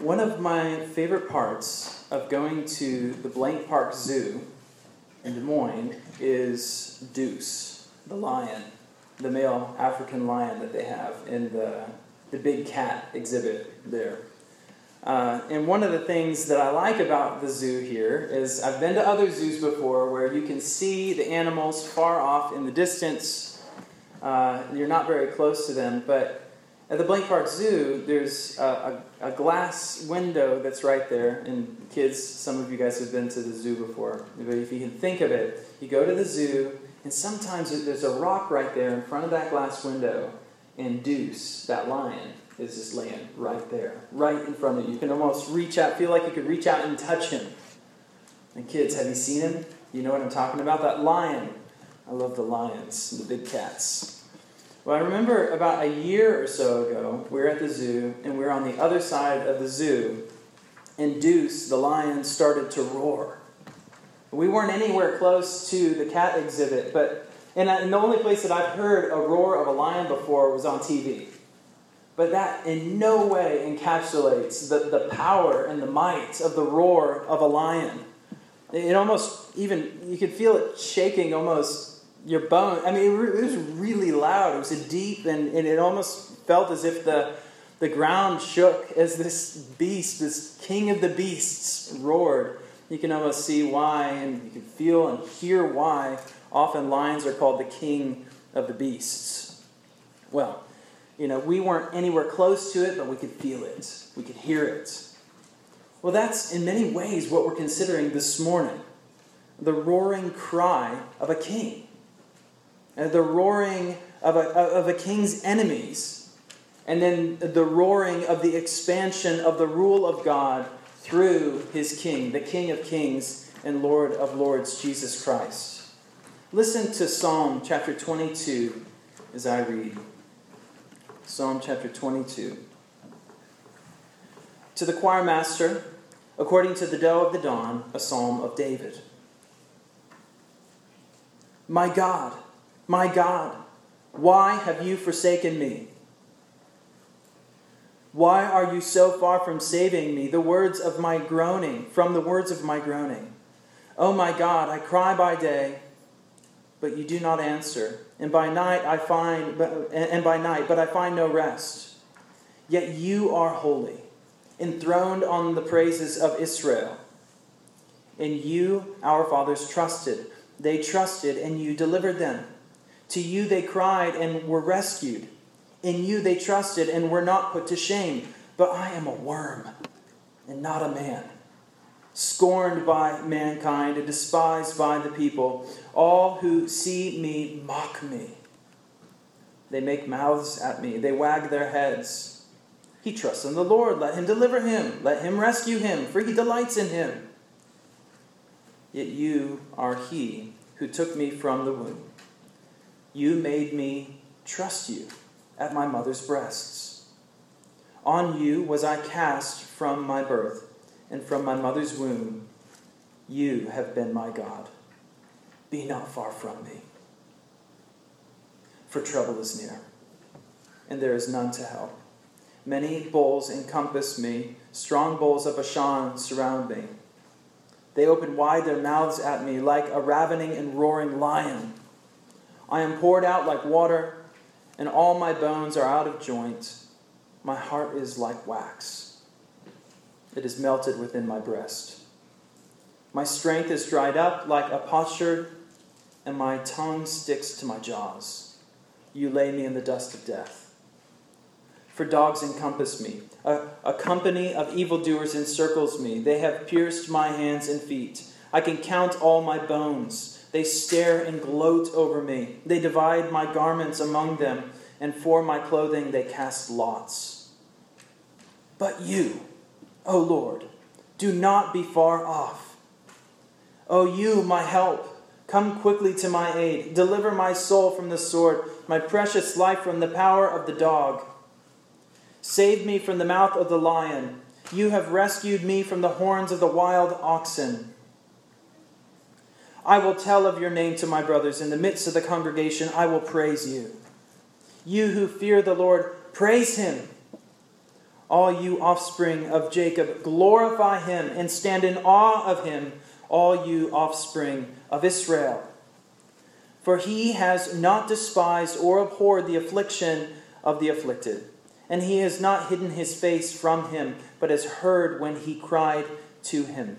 One of my favorite parts of going to the Blank Park Zoo in Des Moines is Deuce, the lion, the male African lion that they have in the, the big cat exhibit there. Uh, and one of the things that I like about the zoo here is I've been to other zoos before where you can see the animals far off in the distance. Uh, you're not very close to them, but at the Blank Park Zoo, there's a, a, a, glass window that's right there. And kids, some of you guys have been to the zoo before. But if you can think of it, you go to the zoo, and sometimes there's a rock right there in front of that glass window, and Deuce, that lion, is just laying right there, right in front of you. You can almost reach out, feel like you could reach out and touch him. And kids, have you seen him? You know what I'm talking about? That lion. I love the lions, the big cats. Well, I remember about a year or so ago, we were at the zoo, and we were on the other side of the zoo, and Deuce, the lion, started to roar. We weren't anywhere close to the cat exhibit, but and, and the only place that I've heard a roar of a lion before was on TV. But that in no way encapsulates the, the power and the might of the roar of a lion. It almost even, you could feel it shaking almost your bone. I mean, it was really loud. It was a deep, and, and it almost felt as if the, the ground shook as this beast, this king of the beasts, roared. You can almost see why, and you can feel and hear why often lions are called the king of the beasts. Well, you know, we weren't anywhere close to it, but we could feel it, we could hear it. Well, that's in many ways what we're considering this morning the roaring cry of a king Uh, the roaring of a, of a king's enemies, and then the roaring of the expansion of the rule of God through his king, the King of kings and Lord of lords, Jesus Christ. Listen to Psalm chapter 22 as I read. Psalm chapter 22. To the choir master, according to the doe of the dawn, a psalm of David. My God, my God, why have you forsaken me? Why are you so far from saving me? The words of my groaning, from the words of my groaning. Oh my God, I cry by day, but you do not answer, and by night I find and by night, but I find no rest. Yet you are holy, enthroned on the praises of Israel. In you our fathers trusted. They trusted, and you delivered them. To you they cried and were rescued. In you they trusted and were not put to shame. But I am a worm and not a man, scorned by mankind and despised by the people. All who see me mock me. They make mouths at me, they wag their heads. He trusts in the Lord. Let him deliver him. Let him rescue him, for he delights in him. Yet you are he who took me from the womb. You made me trust you at my mother's breasts. On you was I cast from my birth, and from my mother's womb, you have been my God. Be not far from me. For trouble is near, and there is none to help. Many bulls encompass me, strong bulls of Bashan surround me. They open wide their mouths at me like a ravening and roaring lion. I am poured out like water, and all my bones are out of joint. My heart is like wax, it is melted within my breast. My strength is dried up like a potsherd, and my tongue sticks to my jaws. You lay me in the dust of death. For dogs encompass me. A, a company of evildoers encircles me. They have pierced my hands and feet. I can count all my bones. They stare and gloat over me. They divide my garments among them, and for my clothing they cast lots. But you, O Lord, do not be far off. O you, my help, come quickly to my aid. Deliver my soul from the sword, my precious life from the power of the dog. Save me from the mouth of the lion. You have rescued me from the horns of the wild oxen. I will tell of your name to my brothers. In the midst of the congregation, I will praise you. You who fear the Lord, praise him. all you offspring of Jacob. Glorify him and stand in awe of him, all you offspring of Israel. For he has not despised or abhorred the affliction of the afflicted, and he has not hidden his face from him, but has heard when he cried to him.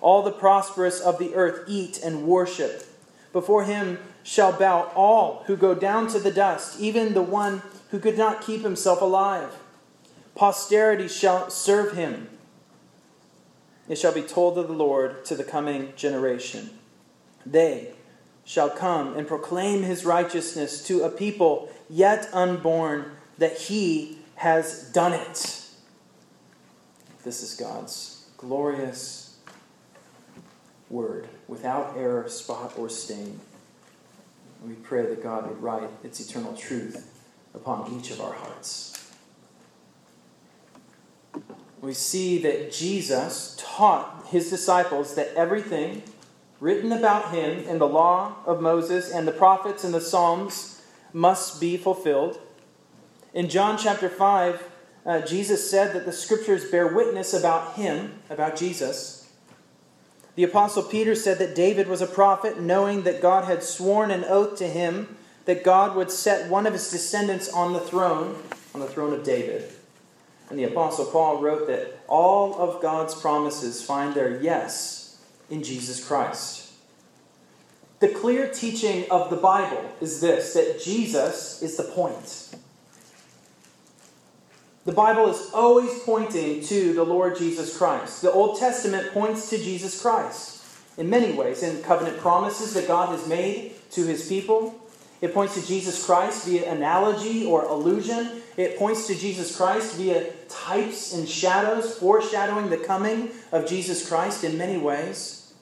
All the prosperous of the earth eat and worship. Before him shall bow all who go down to the dust, even the one who could not keep himself alive. Posterity shall serve him. It shall be told of the Lord to the coming generation. They shall come and proclaim his righteousness to a people yet unborn, that he has done it. This is God's glorious word, without error, spot, or stain. We pray that God would write its eternal truth upon each of our hearts. We see that Jesus taught his disciples that everything written about him in the law of Moses and the prophets and the Psalms must be fulfilled. In John chapter 5, uh, Jesus said that the scriptures bear witness about him, about Jesus. The Apostle Peter said that David was a prophet, knowing that God had sworn an oath to him that God would set one of his descendants on the throne, on the throne of David. And the Apostle Paul wrote that all of God's promises find their yes in Jesus Christ. The clear teaching of the Bible is this that Jesus is the point. The Bible is always pointing to the Lord Jesus Christ. The Old Testament points to Jesus Christ in many ways, in covenant promises that God has made to his people. It points to Jesus Christ via analogy or allusion. It points to Jesus Christ via types and shadows, foreshadowing the coming of Jesus Christ in many ways.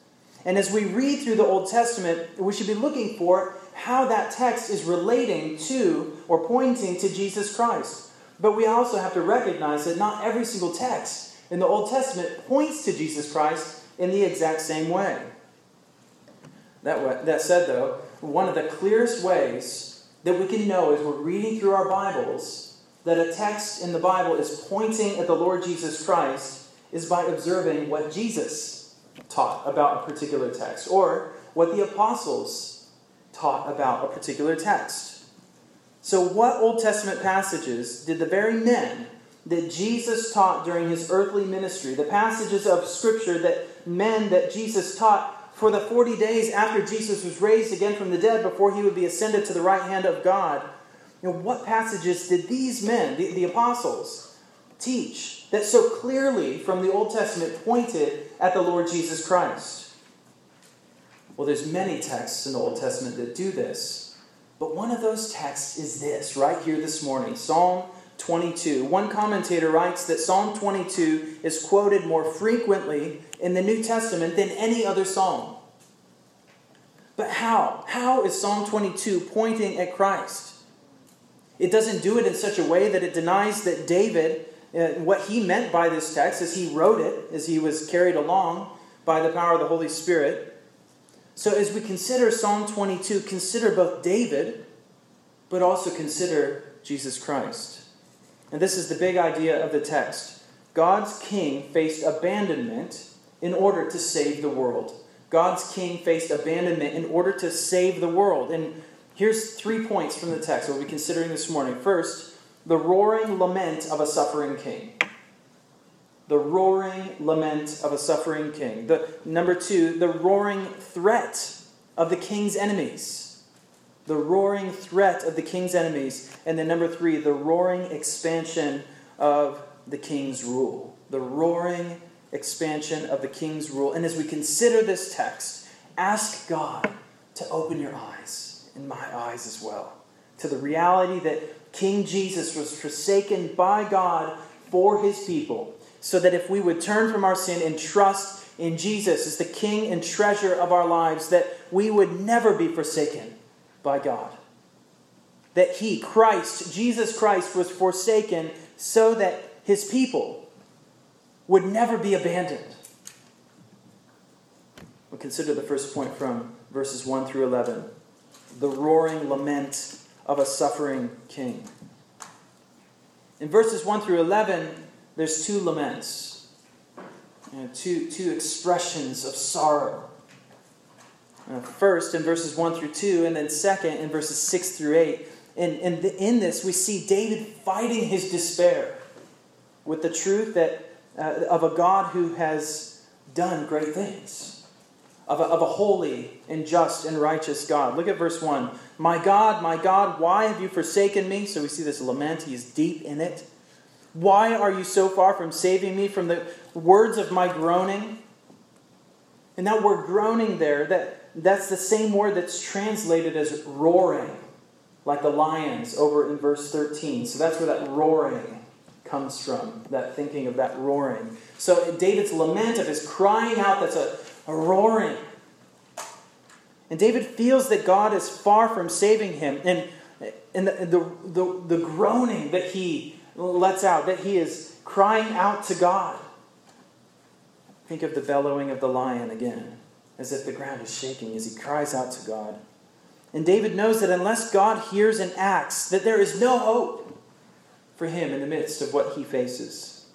And as we read through the Old Testament, we should be looking for how that text is relating to or pointing to Jesus Christ. But we also have to recognize that not every single text in the Old Testament points to Jesus Christ in the exact same way. That, that said, though, one of the clearest ways that we can know as we're reading through our Bibles that a text in the Bible is pointing at the Lord Jesus Christ is by observing what Jesus taught about a particular text or what the apostles taught about a particular text. So, what Old Testament passages did the very men that Jesus taught during his earthly ministry, the passages of Scripture that men that Jesus taught for the 40 days after Jesus was raised again from the dead, before he would be ascended to the right hand of God, you know, what passages did these men, the, the apostles, teach that so clearly from the Old Testament pointed at the Lord Jesus Christ? Well, there's many texts in the Old Testament that do this. But one of those texts is this, right here this morning Psalm 22. One commentator writes that Psalm 22 is quoted more frequently in the New Testament than any other psalm. But how? How is Psalm 22 pointing at Christ? It doesn't do it in such a way that it denies that David, uh, what he meant by this text as he wrote it, as he was carried along by the power of the Holy Spirit. So, as we consider Psalm 22, consider both David, but also consider Jesus Christ. And this is the big idea of the text God's king faced abandonment in order to save the world. God's king faced abandonment in order to save the world. And here's three points from the text we'll be considering this morning. First, the roaring lament of a suffering king. The roaring lament of a suffering king. The number two, the roaring threat of the king's enemies. The roaring threat of the king's enemies. And then number three, the roaring expansion of the king's rule. The roaring expansion of the king's rule. And as we consider this text, ask God to open your eyes, and my eyes as well, to the reality that King Jesus was forsaken by God for his people, so that if we would turn from our sin and trust in Jesus as the King and treasure of our lives, that we would never be forsaken by God. That he, Christ, Jesus Christ, was forsaken so that his people would never be abandoned. We'll consider the first point from verses 1 through 11 the roaring lament of a suffering king. In verses 1 through 11, there's two laments, you know, two, two expressions of sorrow. Uh, first, in verses 1 through 2, and then second, in verses 6 through 8. And, and the, in this, we see David fighting his despair with the truth that, uh, of a God who has done great things, of a, of a holy and just and righteous God. Look at verse 1. My God, my God, why have you forsaken me? So we see this lament. He is deep in it. Why are you so far from saving me from the words of my groaning? And that word groaning there, that, that's the same word that's translated as roaring, like the lions over in verse 13. So that's where that roaring comes from, that thinking of that roaring. So David's lament of his crying out, that's a, a roaring. And David feels that God is far from saving him. And, and the, the, the, the groaning that he lets out, that he is crying out to God. Think of the bellowing of the lion again, as if the ground is shaking as he cries out to God. And David knows that unless God hears and acts, that there is no hope for him in the midst of what he faces.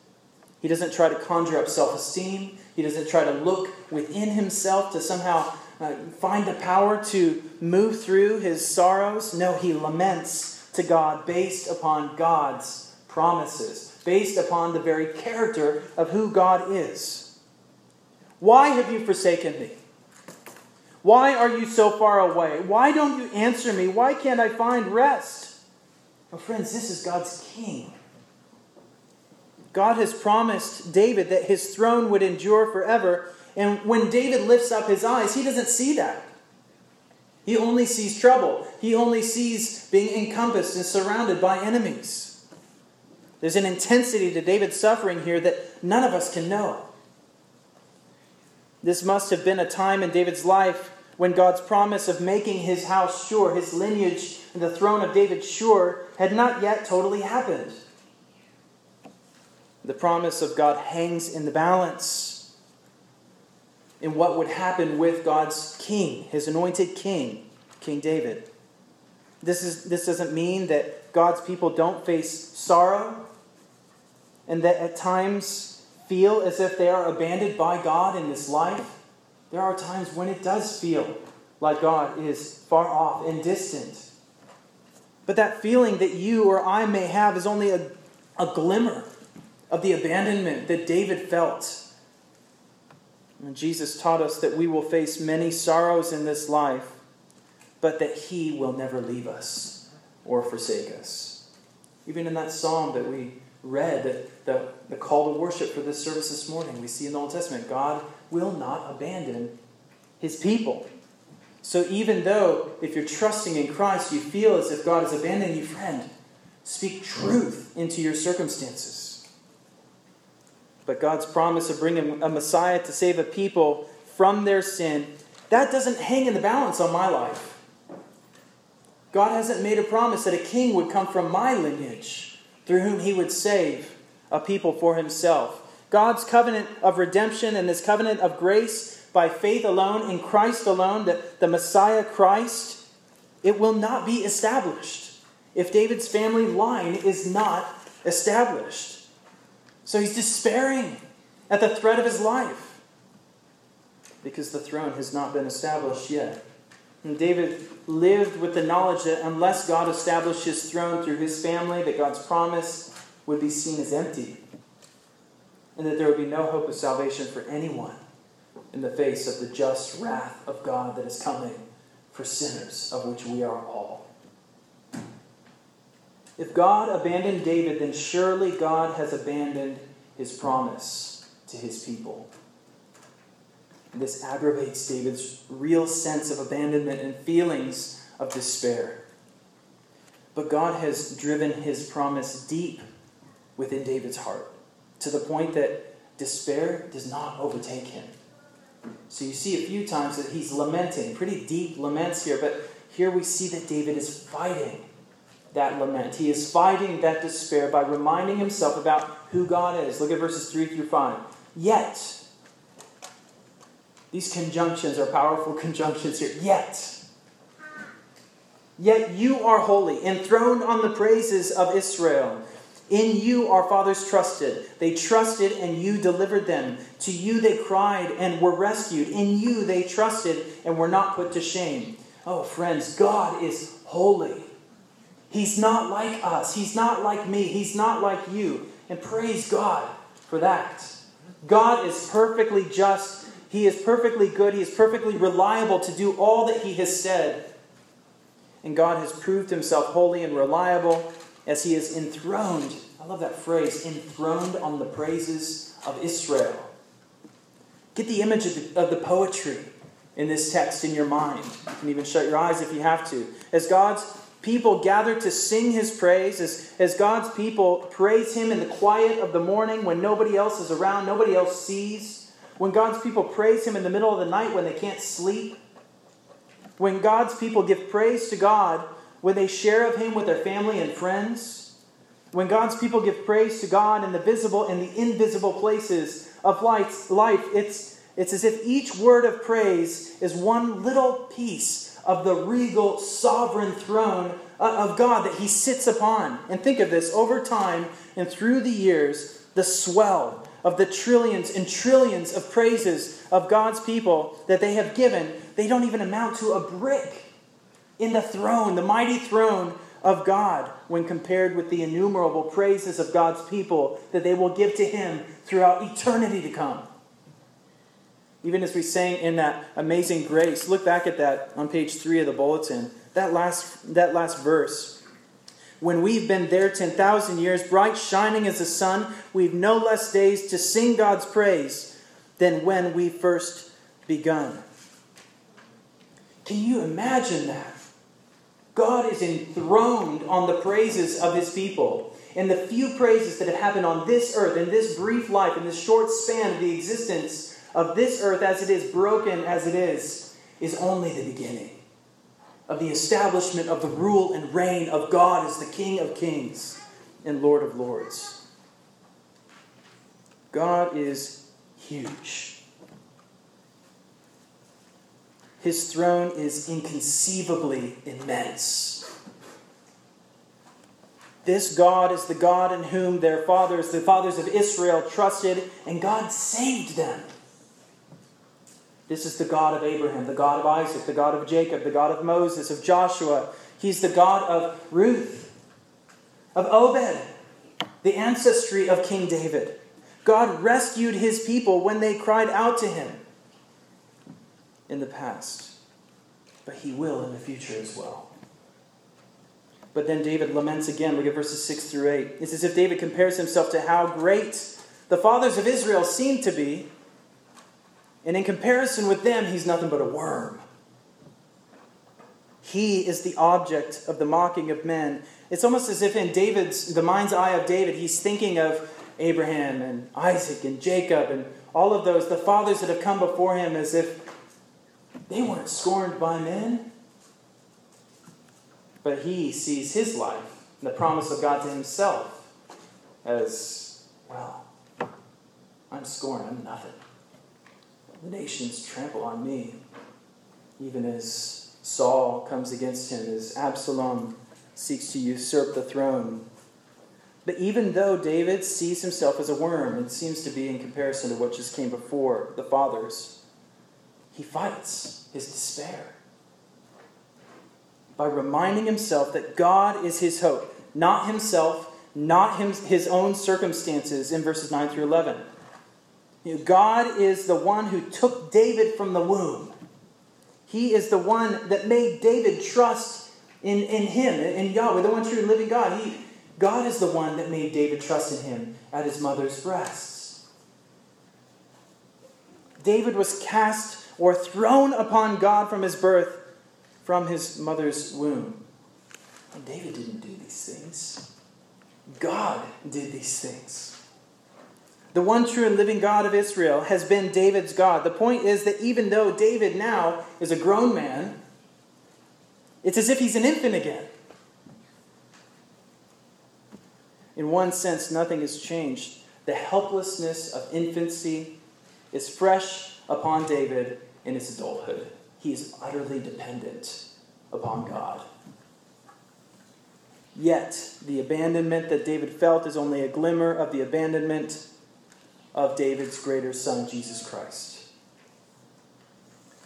He doesn't try to conjure up self esteem. He doesn't try to look within himself to somehow uh, find the power to move through his sorrows. No, he laments to God based upon God's promises, based upon the very character of who God is. Why have you forsaken me? Why are you so far away? Why don't you answer me? Why can't I find rest? Well, friends, this is God's king. God has promised David that his throne would endure forever, and when David lifts up his eyes, he doesn't see that. He only sees trouble. He only sees being encompassed and surrounded by enemies. There's an intensity to David's suffering here that none of us can know. This must have been a time in David's life when God's promise of making his house sure, his lineage and the throne of David sure, had not yet totally happened. The promise of God hangs in the balance in what would happen with God's king, his anointed king, King David. This, is, this doesn't mean that God's people don't face sorrow and that at times feel as if they are abandoned by God in this life. There are times when it does feel like God is far off and distant. But that feeling that you or I may have is only a, a glimmer of the abandonment that David felt and Jesus taught us that we will face many sorrows in this life, but that He will never leave us or forsake us. Even in that psalm that we read, the, the call to worship for this service this morning, we see in the Old Testament, God will not abandon His people. So even though, if you're trusting in Christ, you feel as if God is abandoning you, friend, speak truth into your circumstances. But God's promise of bringing a Messiah to save a people from their sin, that doesn't hang in the balance on my life. God hasn't made a promise that a king would come from my lineage through whom he would save a people for himself. God's covenant of redemption and this covenant of grace by faith alone in Christ alone, that the Messiah Christ, it will not be established if David's family line is not established. So he's despairing at the threat of his life because the throne has not been established yet. And David lived with the knowledge that unless God established his throne through his family, that God's promise would be seen as empty. And that there would be no hope of salvation for anyone in the face of the just wrath of God that is coming for sinners, of which we are all. If God abandoned David, then surely God has abandoned his promise to his people. And this aggravates David's real sense of abandonment and feelings of despair. But God has driven his promise deep within David's heart to the point that despair does not overtake him. So you see a few times that he's lamenting, pretty deep laments here, but here we see that David is fighting that lament. He is fighting that despair by reminding himself about who God is. Look at verses 3 through 5. Yet, these conjunctions are powerful conjunctions here. Yet, Yet you are holy, enthroned on the praises of Israel. In you our fathers trusted. They trusted and you delivered them. To you they cried and were rescued. In you they trusted and were not put to shame. Oh, friends, God is holy. He's not like us. He's not like me. He's not like you. And praise God for that. God is perfectly just. He is perfectly good. He is perfectly reliable to do all that He has said. And God has proved Himself holy and reliable as He is enthroned. I love that phrase enthroned on the praises of Israel. Get the image of the, of the poetry in this text in your mind. You can even shut your eyes if you have to. As God's people gather to sing his praise, as, as God's people praise him in the quiet of the morning when nobody else is around, nobody else sees, when God's people praise him in the middle of the night when they can't sleep, when God's people give praise to God when they share of him with their family and friends, when God's people give praise to God in the visible and the invisible places of life, it's, it's as if each word of praise is one little piece of the regal, sovereign throne uh, of God that he sits upon. And think of this over time and through the years, the swell of the trillions and trillions of praises of God's people that they have given, they don't even amount to a brick in the throne, the mighty throne of God, when compared with the innumerable praises of God's people that they will give to Him throughout eternity to come. Even as we sang in that amazing grace, look back at that on page three of the bulletin. That last, that last verse. When we've been there 10,000 years, bright shining as the sun, we've no less days to sing God's praise than when we first begun. Can you imagine that? God is enthroned on the praises of his people. And the few praises that have happened on this earth, in this brief life, in this short span of the existence of this earth as it is, broken as it is, is only the beginning of the establishment of the rule and reign of God as the King of kings and Lord of lords. God is huge. His throne is inconceivably immense. This God is the God in whom their fathers, the fathers of Israel, trusted, and God saved them. This is the God of Abraham, the God of Isaac, the God of Jacob, the God of Moses, of Joshua. He's the God of Ruth, of Obed, the ancestry of King David. God rescued his people when they cried out to him in the past, but he will in the future as well. But then David laments again. Look at verses 6 through 8. It's as if David compares himself to how great the fathers of Israel seem to be and in comparison with them, he's nothing but a worm. He is the object of the mocking of men. It's almost as if in David's, the mind's eye of David, he's thinking of Abraham and Isaac and Jacob and all of those, the fathers that have come before him, as if they weren't scorned by men. But he sees his life and the promise of God to himself as, well, I'm scorned, I'm nothing the nations trample on me. Even as Saul comes against him, as Absalom seeks to usurp the throne. But even though David sees himself as a worm, it seems to be in comparison to what just came before the fathers, he fights his despair by reminding himself that God is his hope, not himself, not his own circumstances in verses 9 through 11. You know, God is the one who took David from the womb. He is the one that made David trust in, in him, in Yahweh, the one true living God. He, God is the one that made David trust in him at his mother's breasts. David was cast or thrown upon God from his birth, from his mother's womb. And David didn't do these things. God did these things. The one true and living God of Israel has been David's God. The point is that even though David now is a grown man, it's as if he's an infant again. In one sense, nothing has changed. The helplessness of infancy is fresh upon David in his adulthood. He is utterly dependent upon God. Yet, the abandonment that David felt is only a glimmer of the abandonment of David's greater son, Jesus Christ.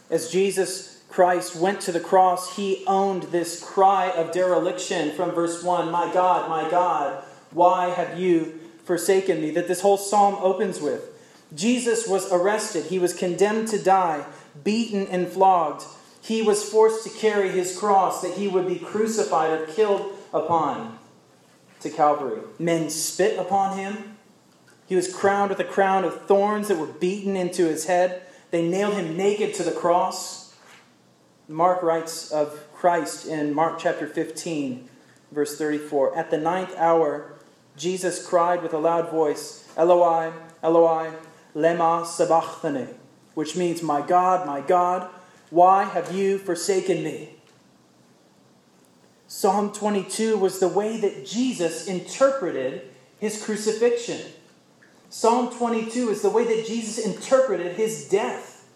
As Jesus Christ went to the cross, he owned this cry of dereliction from verse 1 My God, my God, why have you forsaken me? That this whole psalm opens with. Jesus was arrested, he was condemned to die, beaten and flogged. He was forced to carry his cross that he would be crucified or killed upon to Calvary. Men spit upon him. He was crowned with a crown of thorns that were beaten into his head. They nailed him naked to the cross. Mark writes of Christ in Mark chapter 15, verse 34 At the ninth hour, Jesus cried with a loud voice, Eloi, Eloi, lema sabachthani, which means, My God, my God, why have you forsaken me? Psalm 22 was the way that Jesus interpreted his crucifixion. Psalm 22 is the way that Jesus interpreted his death.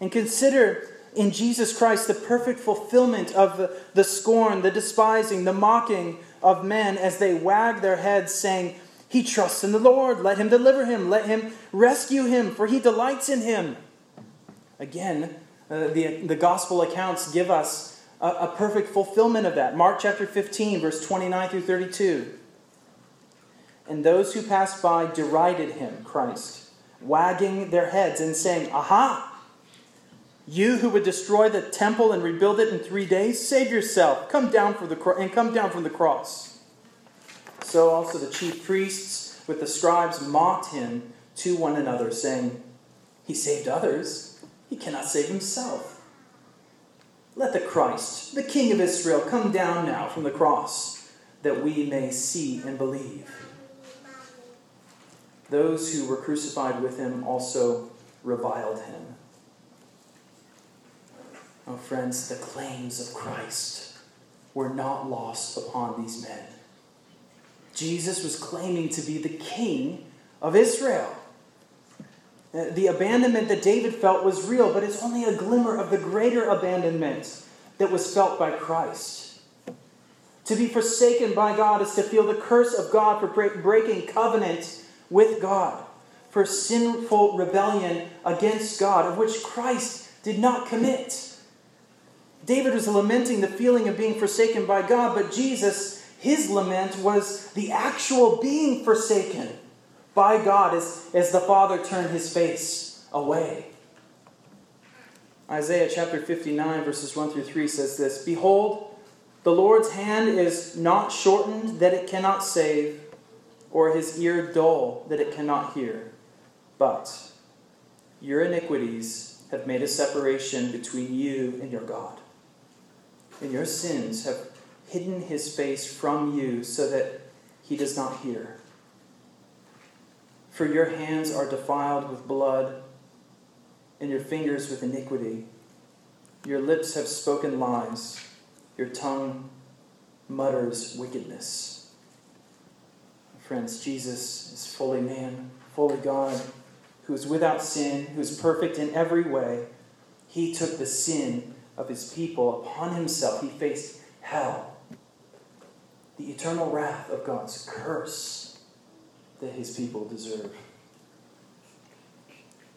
And consider in Jesus Christ the perfect fulfillment of the, scorn, the despising, the mocking of men as they wag their heads, saying, He trusts in the Lord. Let him deliver him. Let him rescue him, for he delights in him. Again, uh, the, the gospel accounts give us a, a perfect fulfillment of that. Mark chapter 15, verse 29 through 32. And those who passed by derided him, Christ, wagging their heads and saying, Aha! You who would destroy the temple and rebuild it in three days, save yourself. Come down from the cro- and come down from the cross. So also the chief priests with the scribes mocked him to one another, saying, He saved others, he cannot save himself. Let the Christ, the King of Israel, come down now from the cross, that we may see and believe. Those who were crucified with him also reviled him. Oh, friends, the claims of Christ were not lost upon these men. Jesus was claiming to be the king of Israel. Uh, the abandonment that David felt was real, but it's only a glimmer of the greater abandonment that was felt by Christ. To be forsaken by God is to feel the curse of God for breaking covenant with God, for sinful rebellion against God, of which Christ did not commit. David was lamenting the feeling of being forsaken by God, but Jesus, his lament was the actual being forsaken by God as, as the Father turned his face away. Isaiah chapter 59, verses 1 through 3 says this Behold, the Lord's hand is not shortened that it cannot save, or his ear dull that it cannot hear. But your iniquities have made a separation between you and your God and your sins have hidden his face from you so that he does not hear. For your hands are defiled with blood, and your fingers with iniquity. Your lips have spoken lies, your tongue mutters wickedness. Friends, Jesus is fully man, fully God, who is without sin, who is perfect in every way. He took the sin of his people upon himself. He faced hell, the eternal wrath of God's curse that his people deserve.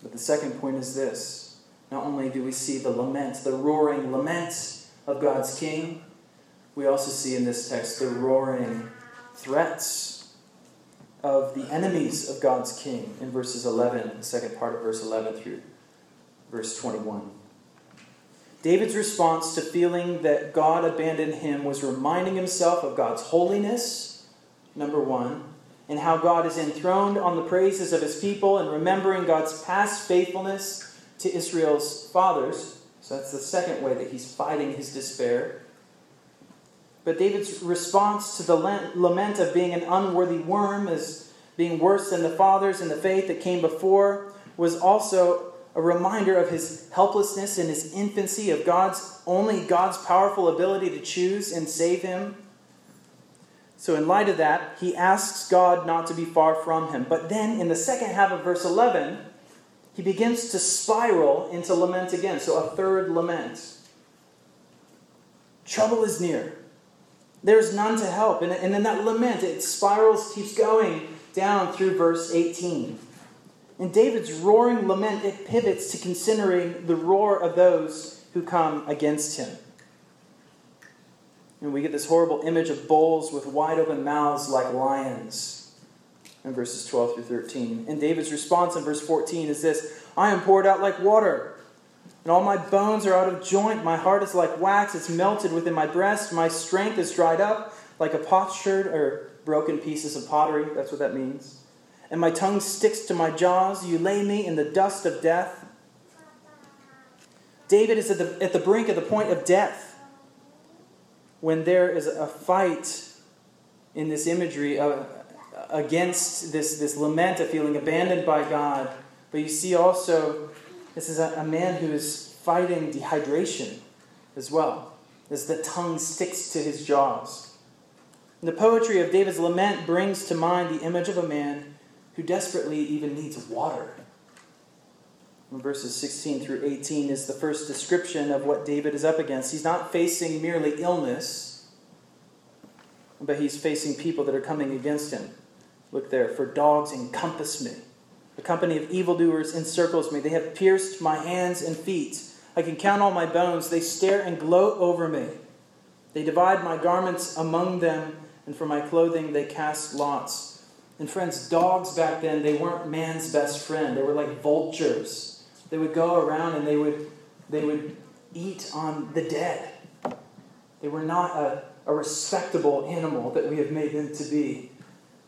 But the second point is this not only do we see the lament, the roaring lament of God's king, we also see in this text the roaring threats of the enemies of God's king in verses 11, the second part of verse 11 through verse 21. David's response to feeling that God abandoned him was reminding himself of God's holiness, number one, and how God is enthroned on the praises of his people, and remembering God's past faithfulness to Israel's fathers. So that's the second way that he's fighting his despair. But David's response to the lament of being an unworthy worm as being worse than the fathers in the faith that came before was also a reminder of his helplessness in his infancy of God's only God's powerful ability to choose and save him. So in light of that, he asks God not to be far from him. But then in the second half of verse 11, he begins to spiral into lament again. So a third lament. Trouble is near. There's none to help. And, and then that lament, it spirals, keeps going down through verse 18. In David's roaring lament, it pivots to considering the roar of those who come against him. And we get this horrible image of bulls with wide open mouths like lions in verses 12 through 13. And David's response in verse 14 is this I am poured out like water, and all my bones are out of joint. My heart is like wax, it's melted within my breast. My strength is dried up like a potsherd or broken pieces of pottery. That's what that means. And my tongue sticks to my jaws. You lay me in the dust of death. David is at the, at the brink of the point of death when there is a fight in this imagery of, against this, this lament of feeling abandoned by God. But you see also, this is a, a man who is fighting dehydration as well, as the tongue sticks to his jaws. The poetry of David's lament brings to mind the image of a man who desperately even needs water. verses 16 through 18 is the first description of what David is up against. He's not facing merely illness, but he's facing people that are coming against him. Look there, for dogs encompass me. A company of evildoers encircles me. They have pierced my hands and feet. I can count all my bones. They stare and gloat over me. They divide my garments among them and for my clothing they cast lots. And friends, dogs back then, they weren't man's best friend. They were like vultures. They would go around and they would, they would eat on the dead. They were not a, a respectable animal that we have made them to be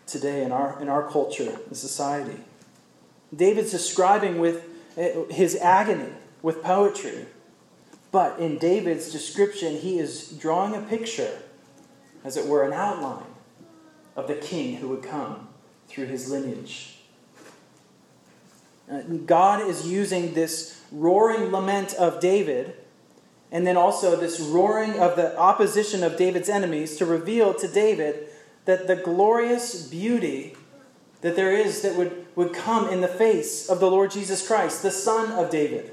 today in our, in our culture and society. David's describing with eh, his agony with poetry. But in David's description, he is drawing a picture as it were, an outline of the king who would come through his lineage. Uh, God is using this roaring lament of David and then also this roaring of the opposition of David's enemies to reveal to David that the glorious beauty that there is that would, would come in the face of the Lord Jesus Christ, the Son of David.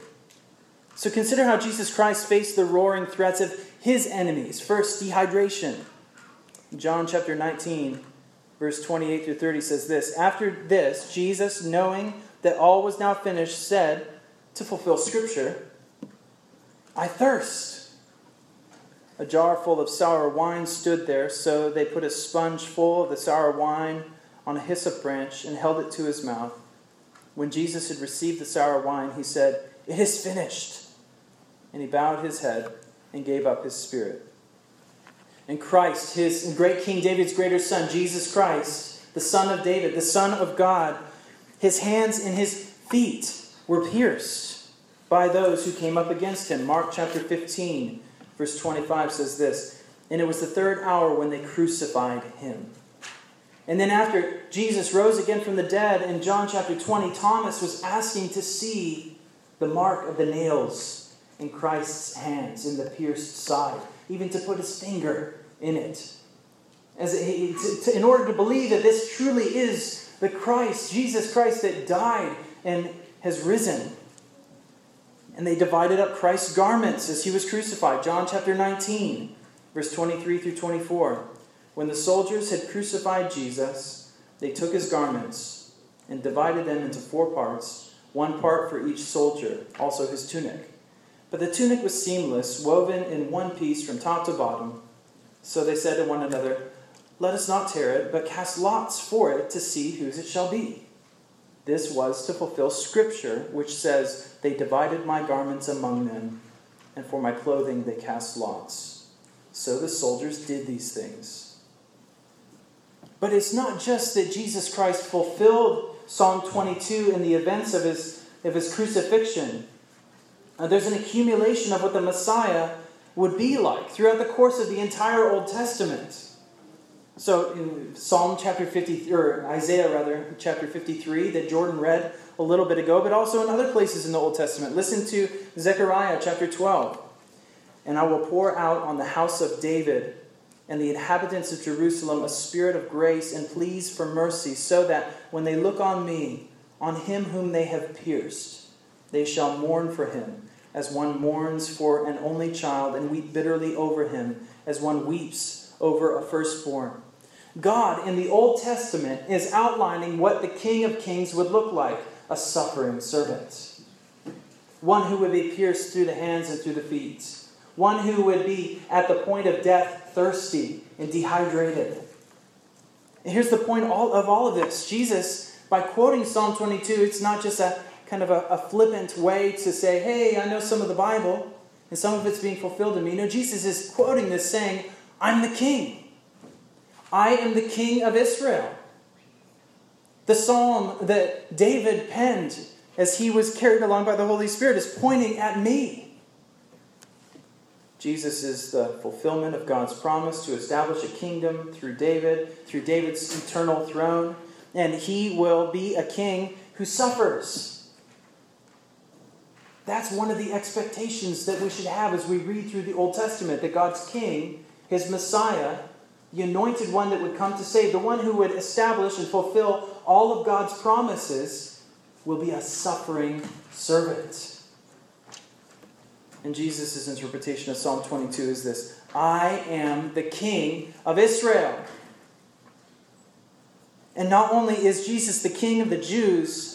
So consider how Jesus Christ faced the roaring threats of his enemies. First, dehydration. John chapter 19, verse 28 through 30 says this After this, Jesus, knowing that all was now finished, said, to fulfill Scripture, I thirst. A jar full of sour wine stood there, so they put a sponge full of the sour wine on a hyssop branch and held it to his mouth. When Jesus had received the sour wine, he said, It is finished. And he bowed his head and gave up his spirit and Christ, his great King David's greater son, Jesus Christ, the son of David, the son of God, his hands and his feet were pierced by those who came up against him. Mark chapter 15, verse 25 says this And it was the third hour when they crucified him. And then after Jesus rose again from the dead in John chapter 20, Thomas was asking to see the mark of the nails in Christ's hands in the pierced side even to put his finger in it. As he, to, to, in order to believe that this truly is the Christ, Jesus Christ, that died and has risen. And they divided up Christ's garments as he was crucified. John chapter 19, verse 23 through 24. When the soldiers had crucified Jesus, they took his garments and divided them into four parts, one part for each soldier, also his tunic. But the tunic was seamless, woven in one piece from top to bottom. So they said to one another, Let us not tear it, but cast lots for it to see whose it shall be. This was to fulfill Scripture, which says, They divided my garments among them, and for my clothing they cast lots. So the soldiers did these things. But it's not just that Jesus Christ fulfilled Psalm 22 in the events of his, of his crucifixion. Uh, there's an accumulation of what the Messiah would be like throughout the course of the entire Old Testament. So in Psalm chapter 50 or Isaiah rather, chapter 53 that Jordan read a little bit ago, but also in other places in the Old Testament. Listen to Zechariah chapter 12. And I will pour out on the house of David and the inhabitants of Jerusalem a spirit of grace and pleas for mercy, so that when they look on me, on him whom they have pierced, they shall mourn for him, as one mourns for an only child, and weep bitterly over him, as one weeps over a firstborn. God in the Old Testament is outlining what the King of Kings would look like a suffering servant, one who would be pierced through the hands and through the feet, one who would be at the point of death thirsty and dehydrated. And here's the point of all of this Jesus, by quoting Psalm 22, it's not just a kind of a, a flippant way to say, hey, I know some of the Bible, and some of it's being fulfilled in me. No, Jesus is quoting this saying, I'm the king. I am the king of Israel. The psalm that David penned as he was carried along by the Holy Spirit is pointing at me. Jesus is the fulfillment of God's promise to establish a kingdom through David, through David's eternal throne, and he will be a king who suffers. That's one of the expectations that we should have as we read through the Old Testament that God's king, his Messiah, the anointed one that would come to save, the one who would establish and fulfill all of God's promises, will be a suffering servant. And Jesus' interpretation of Psalm 22 is this I am the king of Israel. And not only is Jesus the king of the Jews,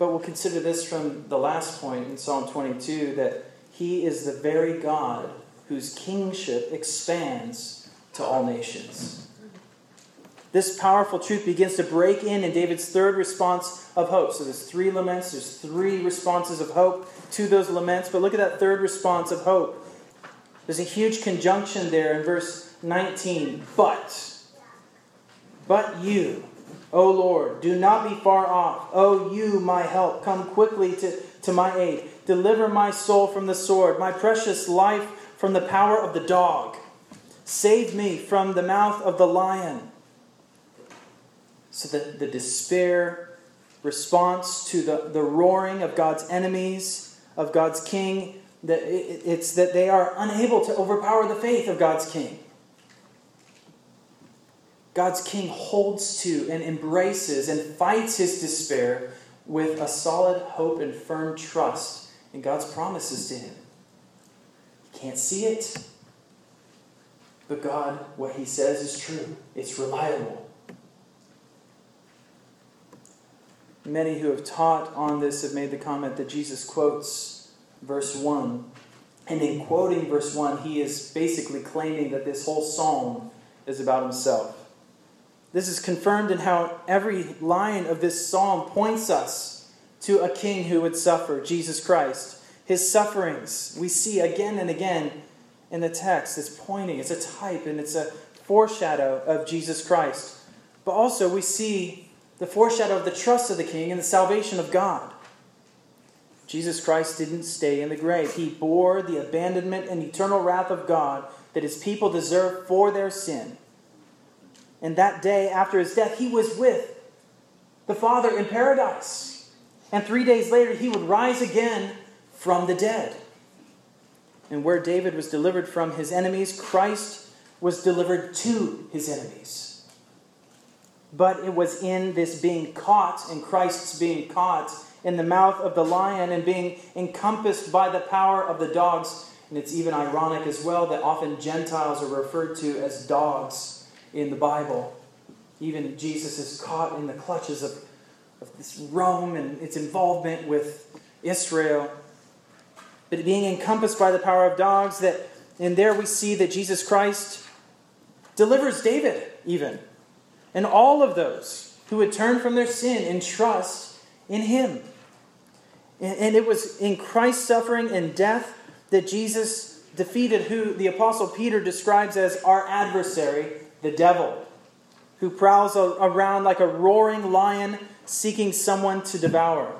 but we'll consider this from the last point in Psalm 22 that he is the very God whose kingship expands to all nations. This powerful truth begins to break in in David's third response of hope. So there's three laments, there's three responses of hope to those laments. But look at that third response of hope. There's a huge conjunction there in verse 19. But, but you, O Lord, do not be far off. O you, my help, come quickly to, to my aid. Deliver my soul from the sword, my precious life from the power of the dog. Save me from the mouth of the lion. So that the despair response to the, the roaring of God's enemies, of God's king, that it's that they are unable to overpower the faith of God's king. God's king holds to and embraces and fights his despair with a solid hope and firm trust in God's promises to him. He can't see it, but God, what He says is true, it's reliable. Many who have taught on this have made the comment that Jesus quotes verse 1. And in quoting verse 1, he is basically claiming that this whole psalm is about himself. This is confirmed in how every line of this psalm points us to a king who would suffer, Jesus Christ. His sufferings we see again and again in the text. It's pointing, it's a type, and it's a foreshadow of Jesus Christ. But also, we see the foreshadow of the trust of the king and the salvation of God. Jesus Christ didn't stay in the grave. He bore the abandonment and eternal wrath of God that his people deserve for their sin. And that day after his death, he was with the Father in paradise. And three days later, he would rise again from the dead. And where David was delivered from his enemies, Christ was delivered to his enemies. But it was in this being caught, in Christ's being caught in the mouth of the lion and being encompassed by the power of the dogs. And it's even ironic as well that often Gentiles are referred to as dogs in the Bible. Even Jesus is caught in the clutches of, of this Rome and its involvement with Israel but being encompassed by the power of dogs, that and there we see that Jesus Christ delivers David, even, and all of those who would turn from their sin and trust in him. And it was in Christ's suffering and death that Jesus defeated who the Apostle Peter describes as our adversary, the devil, who prowls around like a roaring lion seeking someone to devour.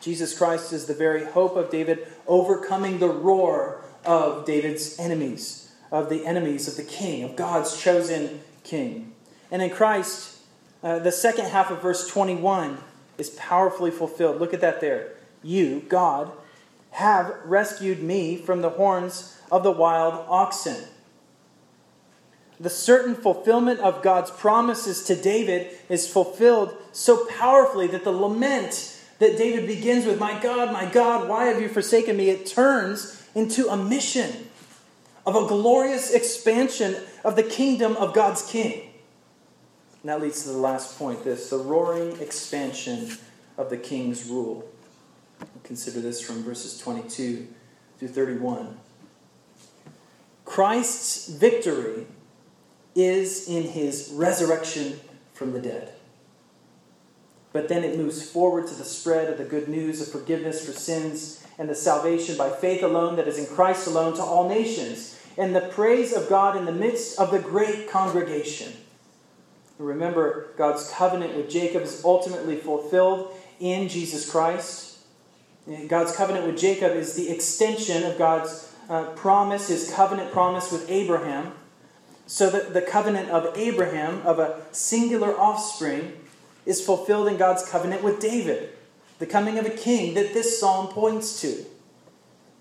Jesus Christ is the very hope of David, overcoming the roar of David's enemies, of the enemies of the king, of God's chosen king. And in Christ, uh, the second half of verse 21 is powerfully fulfilled. Look at that there. You, God, have rescued me from the horns of the wild oxen. The certain fulfillment of God's promises to David is fulfilled so powerfully that the lament that David begins with, My God, my God, why have you forsaken me? It turns into a mission of a glorious expansion of the kingdom of God's king. And that leads to the last point this the roaring expansion of the king's rule. Consider this from verses 22 through 31. Christ's victory is in his resurrection from the dead. But then it moves forward to the spread of the good news of forgiveness for sins and the salvation by faith alone that is in Christ alone to all nations, and the praise of God in the midst of the great congregation. Remember, God's covenant with Jacob is ultimately fulfilled in Jesus Christ. God's covenant with Jacob is the extension of God's uh, promise, his covenant promise with Abraham so that the covenant of Abraham, of a singular offspring, is fulfilled in God's covenant with David, the coming of a king that this psalm points to.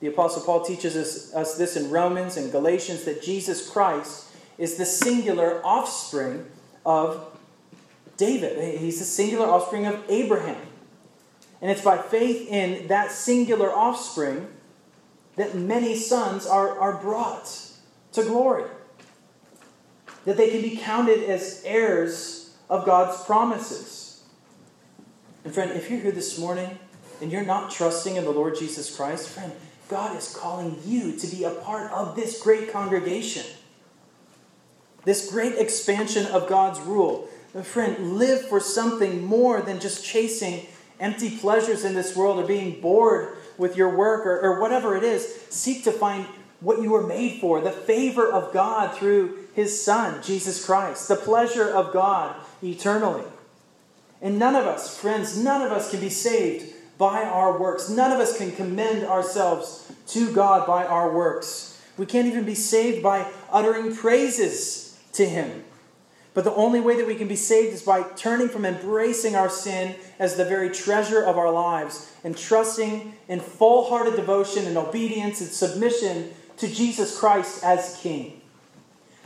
The Apostle Paul teaches us, us this in Romans and Galatians that Jesus Christ is the singular offspring of David. He's the singular offspring of Abraham. And it's by faith in that singular offspring that many sons are, are brought to glory that they can be counted as heirs of God's promises. And friend, if you're here this morning and you're not trusting in the Lord Jesus Christ, friend, God is calling you to be a part of this great congregation, this great expansion of God's rule. Friend, live for something more than just chasing empty pleasures in this world or being bored with your work or, or whatever it is. Seek to find what you were made for the favor of God through his Son, Jesus Christ, the pleasure of God eternally. And none of us, friends, none of us can be saved by our works. None of us can commend ourselves to God by our works. We can't even be saved by uttering praises to Him. But the only way that we can be saved is by turning from embracing our sin as the very treasure of our lives and trusting in full hearted devotion and obedience and submission to Jesus Christ as King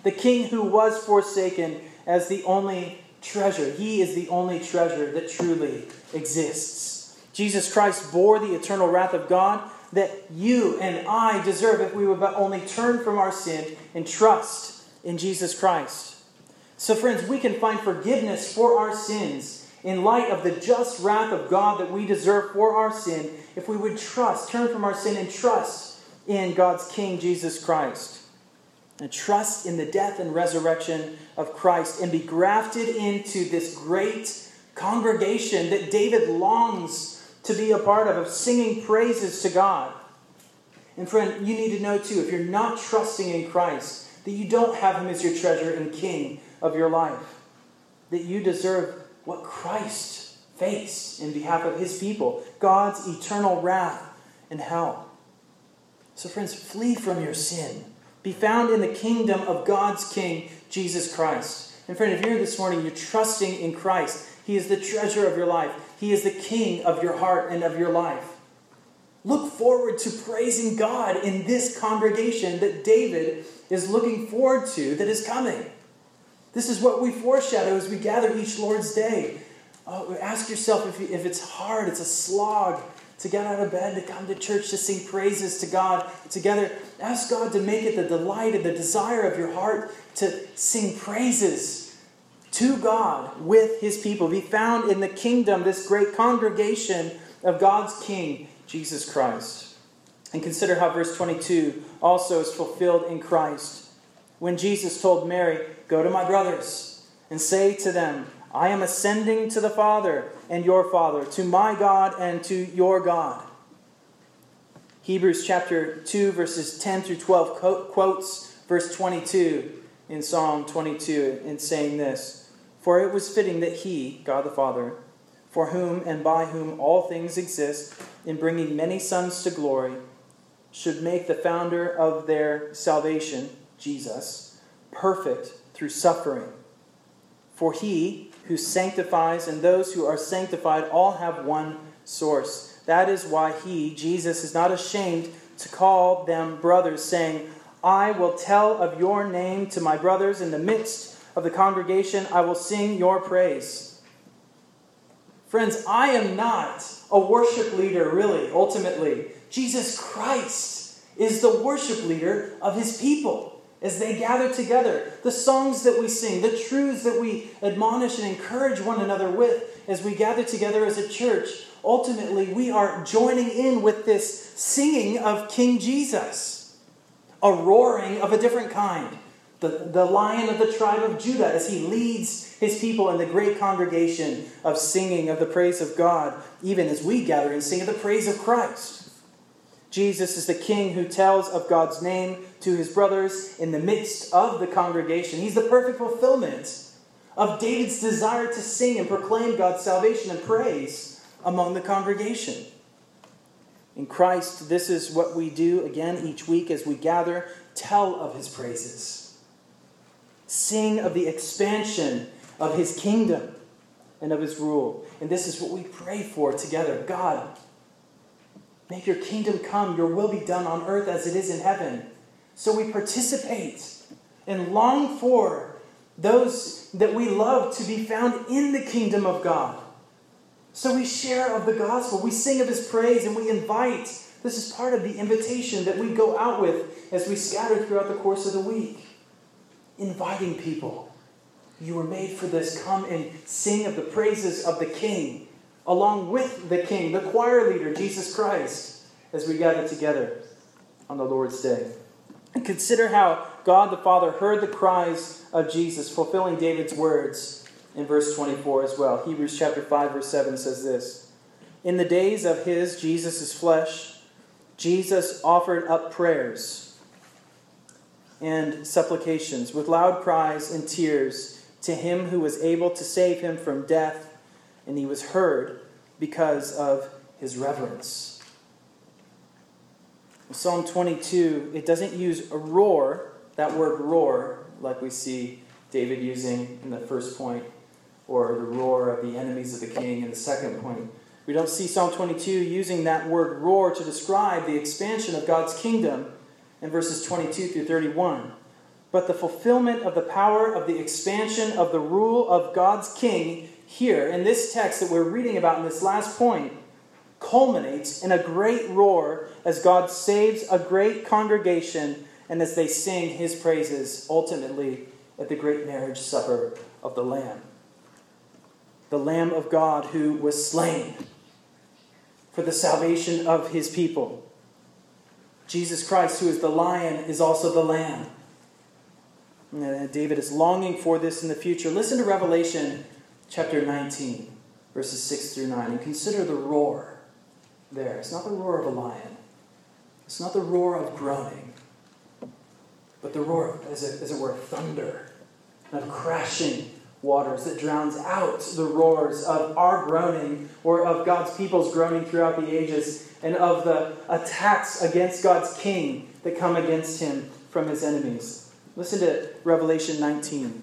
the king who was forsaken as the only treasure. He is the only treasure that truly exists. Jesus Christ bore the eternal wrath of God that you and I deserve if we would but only turn from our sin and trust in Jesus Christ. So, friends, we can find forgiveness for our sins in light of the just wrath of God that we deserve for our sin if we would trust, turn from our sin and trust in God's King Jesus Christ and trust in the death and resurrection of Christ and be grafted into this great congregation that David longs to be a part of, of singing praises to God. And friend, you need to know too, if you're not trusting in Christ, that you don't have Him as your treasure and King of your life, that you deserve what Christ faced in behalf of His people God's eternal wrath and hell. So, friends, flee from your sin be found in the kingdom of God's King, Jesus Christ. And friend, if you're here this morning, you're trusting in Christ. He is the treasure of your life. He is the king of your heart and of your life. Look forward to praising God in this congregation that David is looking forward to that is coming. This is what we foreshadow as we gather each Lord's Day. Oh, ask yourself if, if it's hard, it's a slog, to get out of bed, to come to church, to sing praises to God together. Ask God to make it the delight and the desire of your heart to sing praises to God with his people. Be found in the kingdom, this great congregation of God's King, Jesus Christ. And consider how verse 22 also is fulfilled in Christ. When Jesus told Mary, Go to my brothers and say to them, I am ascending to the Father and your Father, to my God and to your God. Hebrews chapter 2, verses 10 through 12 quotes verse 22 in Psalm 22 in saying this For it was fitting that He, God the Father, for whom and by whom all things exist, in bringing many sons to glory, should make the founder of their salvation, Jesus, perfect through suffering. For he who sanctifies and those who are sanctified all have one source. That is why he, Jesus, is not ashamed to call them brothers, saying, I will tell of your name to my brothers in the midst of the congregation, I will sing your praise. Friends, I am not a worship leader, really, ultimately. Jesus Christ is the worship leader of his people as they gather together. The songs that we sing, the truths that we admonish and encourage one another with as we gather together as a church, ultimately we are joining in with this singing of King Jesus, a roaring of a different kind. The, the lion of the tribe of Judah as he leads his people in the great congregation of singing of the praise of God, even as we gather and sing of the praise of Christ. Jesus is the king who tells of God's name to his brothers in the midst of the congregation. He's the perfect fulfillment of David's desire to sing and proclaim God's salvation and praise among the congregation. In Christ, this is what we do again each week as we gather, tell of his praises, sing of the expansion of his kingdom and of his rule. And this is what we pray for together God, make your kingdom come, your will be done on earth as it is in heaven. So we participate and long for those that we love to be found in the kingdom of God. So we share of the gospel, we sing of his praise, and we invite. This is part of the invitation that we go out with as we scatter throughout the course of the week. Inviting people. You were made for this. Come and sing of the praises of the King, along with the King, the choir leader, Jesus Christ, as we gather together on the Lord's day. Consider how God the Father heard the cries of Jesus, fulfilling David's words in verse 24 as well. Hebrews chapter 5, verse 7 says this In the days of his, Jesus' flesh, Jesus offered up prayers and supplications with loud cries and tears to him who was able to save him from death, and he was heard because of his reverence. Psalm 22, it doesn't use a roar, that word roar, like we see David using in the first point, or the roar of the enemies of the king in the second point. We don't see Psalm 22 using that word roar to describe the expansion of God's kingdom in verses 22 through 31. But the fulfillment of the power of the expansion of the rule of God's king here in this text that we're reading about in this last point culminates in a great roar as God saves a great congregation and as they sing his praises ultimately at the great marriage supper of the Lamb. The Lamb of God who was slain for the salvation of his people. Jesus Christ, who is the lion, is also the lamb. Uh, David is longing for this in the future. Listen to Revelation chapter 19, verses 6 through 9, and consider the roar there. It's not the roar of a lion, it's not the roar of groaning, but the roar, as, it, as it were, of thunder, of crashing waters that drowns out the roars of our groaning or of God's people's groaning throughout the ages and of the attacks against God's king that come against him from his enemies. Listen to Revelation 19,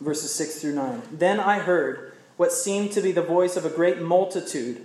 verses 6 through 9. Then I heard what seemed to be the voice of a great multitude,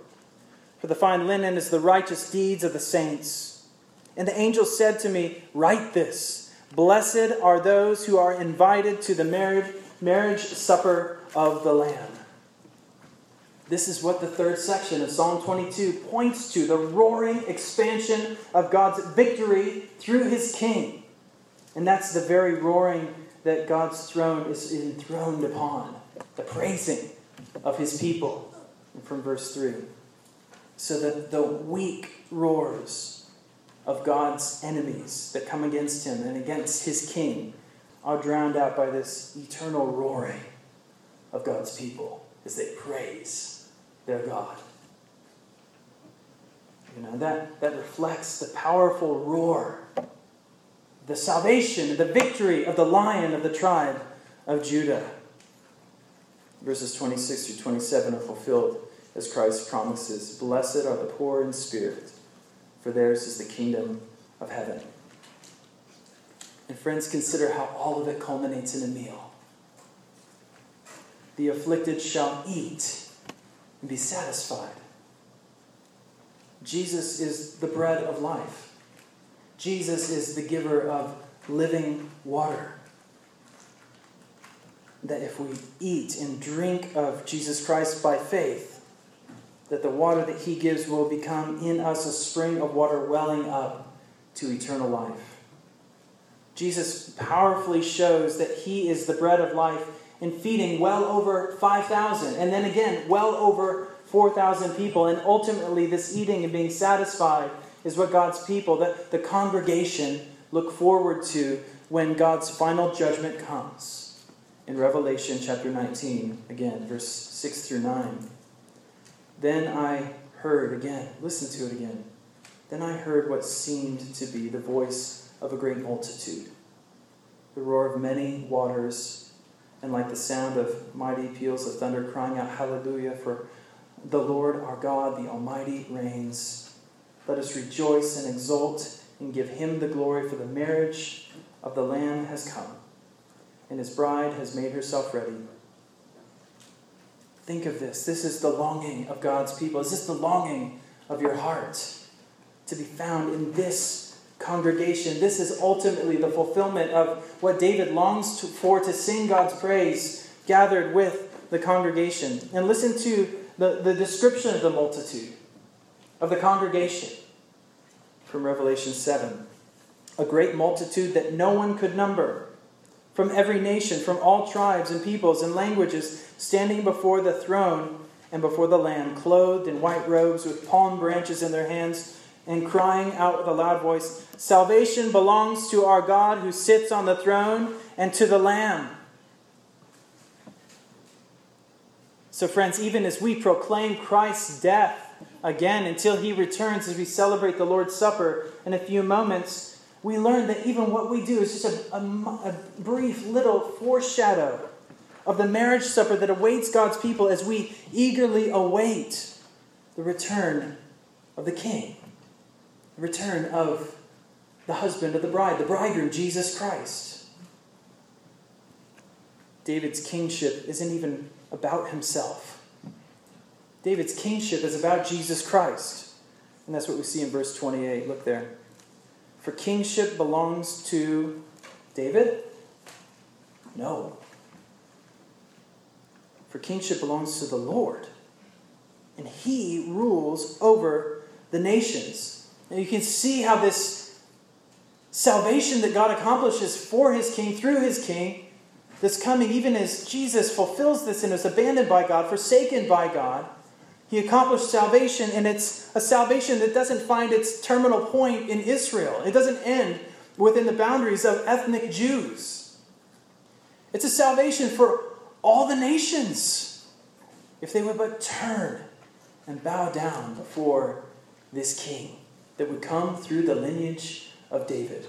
For the fine linen is the righteous deeds of the saints. And the angel said to me, Write this Blessed are those who are invited to the marriage marriage supper of the Lamb. This is what the third section of Psalm 22 points to the roaring expansion of God's victory through his king. And that's the very roaring that God's throne is enthroned upon, the praising of his people. From verse 3 so that the weak roars of God's enemies that come against him and against his king are drowned out by this eternal roaring of God's people as they praise their God. You know, that, that reflects the powerful roar, the salvation, the victory of the lion of the tribe of Judah. Verses 26 through 27 are fulfilled as Christ promises Blessed are the poor in spirit, for theirs is the kingdom of heaven. And friends, consider how all of it culminates in a meal. The afflicted shall eat and be satisfied. Jesus is the bread of life. Jesus is the giver of living water. That if we eat and drink of Jesus Christ by faith, that the water that he gives will become in us a spring of water welling up to eternal life. Jesus powerfully shows that he is the bread of life in feeding well over 5,000, and then again, well over 4,000 people. And ultimately, this eating and being satisfied is what God's people, the, the congregation, look forward to when God's final judgment comes. In Revelation chapter 19, again, verse 6 through 9. Then I heard again, listen to it again. Then I heard what seemed to be the voice of a great multitude, the roar of many waters, and like the sound of mighty peals of thunder, crying out, Hallelujah, for the Lord our God, the Almighty, reigns. Let us rejoice and exult and give him the glory, for the marriage of the Lamb has come, and his bride has made herself ready. Think of this. This is the longing of God's people. Is this the longing of your heart to be found in this congregation? This is ultimately the fulfillment of what David longs to, for to sing God's praise gathered with the congregation. And listen to the, the description of the multitude, of the congregation from Revelation 7. A great multitude that no one could number, from every nation, from all tribes and peoples and languages, standing before the throne and before the Lamb, clothed in white robes with palm branches in their hands, and crying out with a loud voice Salvation belongs to our God who sits on the throne and to the Lamb. So, friends, even as we proclaim Christ's death again until he returns, as we celebrate the Lord's Supper in a few moments, we learn that even what we do is just a, a, a brief little foreshadow of the marriage supper that awaits God's people as we eagerly await the return of the King, the return of the husband of the bride, the bridegroom, Jesus Christ. David's kingship isn't even about himself. David's kingship is about Jesus Christ. And that's what we see in verse 28. Look there. For kingship belongs to David? No. For kingship belongs to the Lord. And he rules over the nations. And you can see how this salvation that God accomplishes for his king, through his king, this coming, even as Jesus fulfills this and is abandoned by God, forsaken by God, he accomplished salvation, and it's a salvation that doesn't find its terminal point in Israel. It doesn't end within the boundaries of ethnic Jews. It's a salvation for all the nations if they would but turn and bow down before this king that would come through the lineage of David.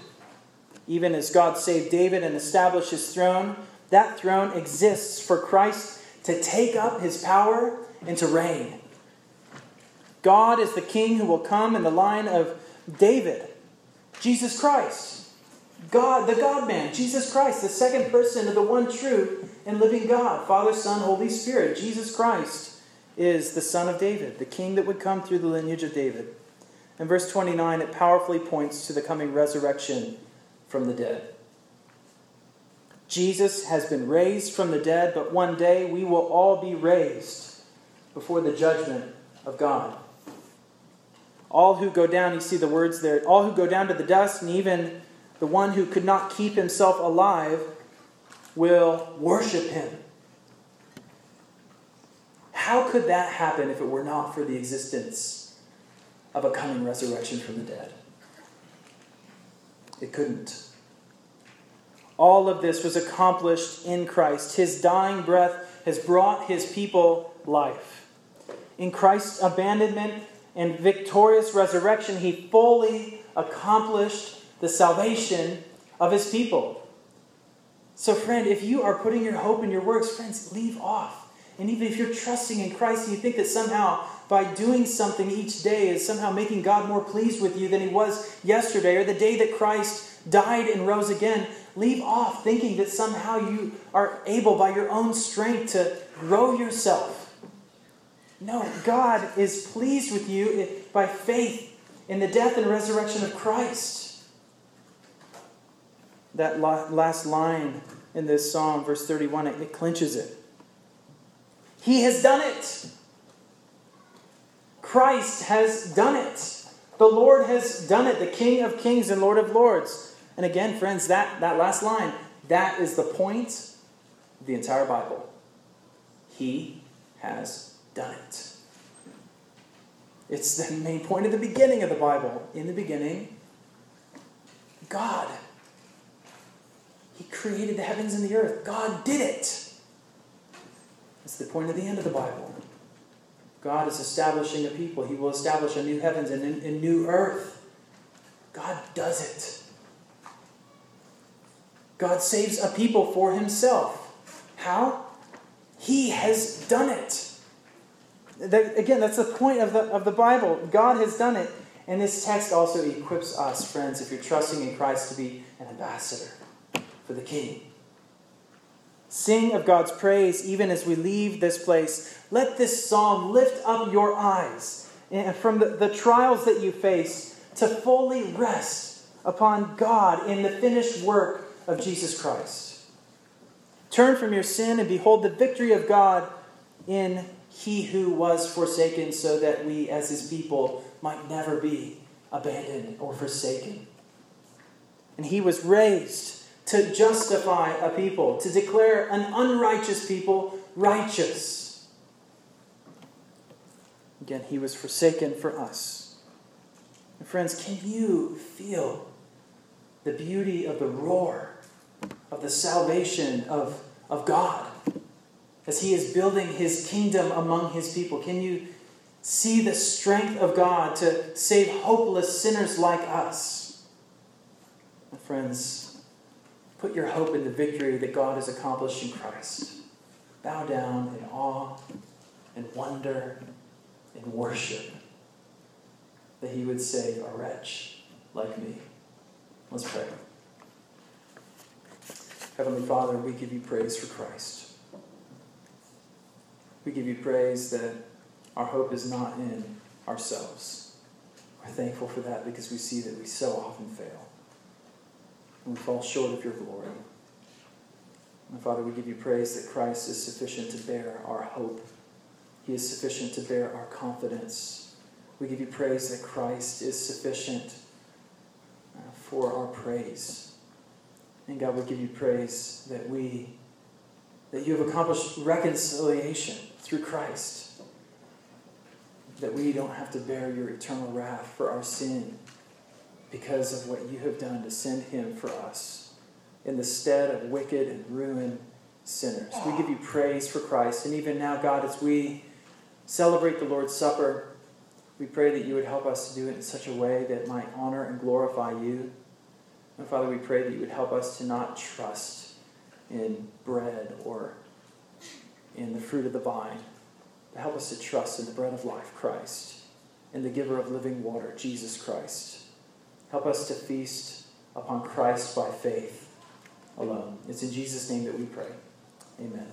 Even as God saved David and established his throne, that throne exists for Christ to take up his power and to reign. God is the king who will come in the line of David, Jesus Christ. God, the God man, Jesus Christ, the second person of the one true and living God, Father, Son, Holy Spirit. Jesus Christ is the son of David, the king that would come through the lineage of David. In verse 29, it powerfully points to the coming resurrection from the dead. Jesus has been raised from the dead, but one day we will all be raised before the judgment of God. All who go down, you see the words there, all who go down to the dust, and even the one who could not keep himself alive, will worship him. How could that happen if it were not for the existence of a coming resurrection from the dead? It couldn't. All of this was accomplished in Christ. His dying breath has brought his people life. In Christ's abandonment and victorious resurrection, he fully accomplished the salvation of his people. So, friend, if you are putting your hope in your works, friends, leave off. And even if you're trusting in Christ and you think that somehow by doing something each day is somehow making God more pleased with you than he was yesterday or the day that Christ died and rose again, leave off thinking that somehow you are able by your own strength to grow yourself. No, God is pleased with you by faith in the death and resurrection of Christ. That last line in this psalm, verse 31, it, clinches it. He has done it. Christ has done it. The Lord has done it, the King of kings and Lord of lords. And again, friends, that, that last line, that is the point of the entire Bible. He has done it. It's the main point of the beginning of the Bible. In the beginning, God. He created the heavens and the earth. God did it. It's the point of the end of the Bible. God is establishing a people. He will establish a new heavens and a new earth. God does it. God saves a people for himself. How? He has done it. That, again, that's the point of the, of the Bible. God has done it. And this text also equips us, friends, if you're trusting in Christ, to be an ambassador for the King. Sing of God's praise even as we leave this place. Let this psalm lift up your eyes eh, from the, the trials that you face to fully rest upon God in the finished work of Jesus Christ. Turn from your sin and behold the victory of God in He who was forsaken, so that we as His people might never be abandoned or forsaken. And He was raised to justify a people, to declare an unrighteous people righteous. Again, he was forsaken for us. And friends, can you feel the beauty of the roar of the salvation of, of God as he is building his kingdom among his people? Can you see the strength of God to save hopeless sinners like us? And friends, Put your hope in the victory that God has accomplished in Christ. Bow down in awe and wonder and worship that He would save a wretch like me. Let's pray. Heavenly Father, we give you praise for Christ. We give you praise that our hope is not in ourselves. We're thankful for that because we see that we so often fail and we fall short of your glory. And Father, we give you praise that Christ is sufficient to bear our hope. He is sufficient to bear our confidence. We give you praise that Christ is sufficient uh, for our praise. And God, we give you praise that we that you have accomplished reconciliation through Christ. That we don't have to bear your eternal wrath for our sin because of what you have done to send him for us in the stead of wicked and ruined sinners. We give you praise for Christ. And even now, God, as we celebrate the Lord's Supper, we pray that you would help us to do it in such a way that might honor and glorify you. And Father, we pray that you would help us to not trust in bread or in the fruit of the vine, but help us to trust in the bread of life, Christ, in the giver of living water, Jesus Christ. Help us to feast upon Christ by faith alone. It's in Jesus' name that we pray. Amen.